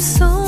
속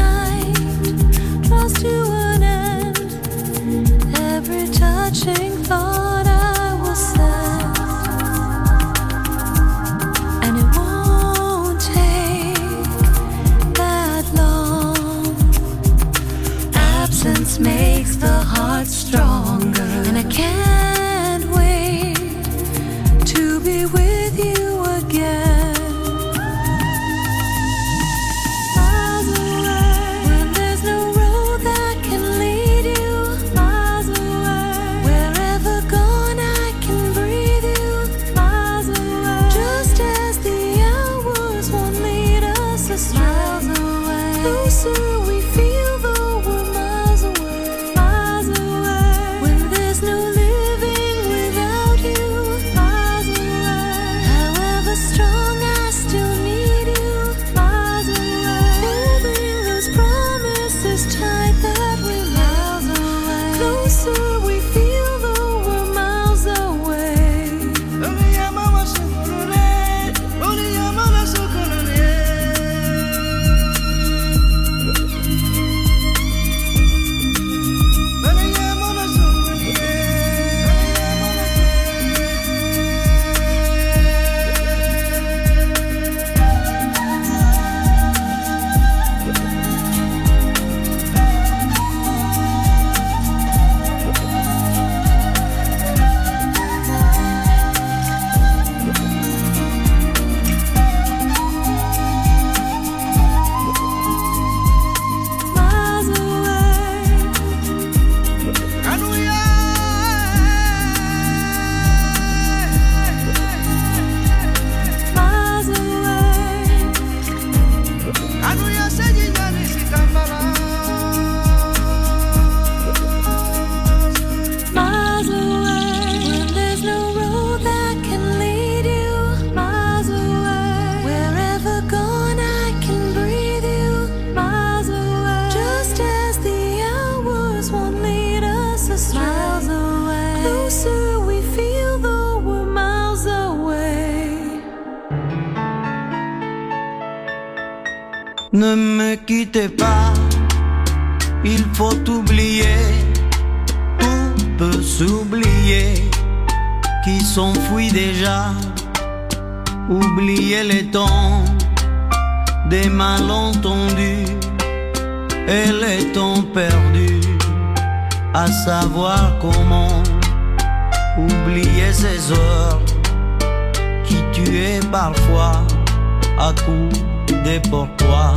night draws to an end, every touching thought. Pas, il faut oublier, tout peut s'oublier, qui s'enfuit déjà, oublier les temps. Des malentendus et les temps perdus, à savoir comment oublier ces heures qui tuaient parfois à coups des pourquoi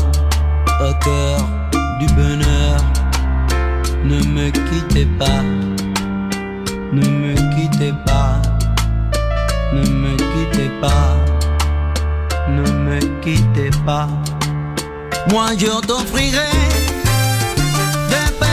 au cœur du bonheur. Ne me quittez pas, ne me quittez pas, ne me quittez pas, ne me quittez pas. Moi je t'offrirai pas,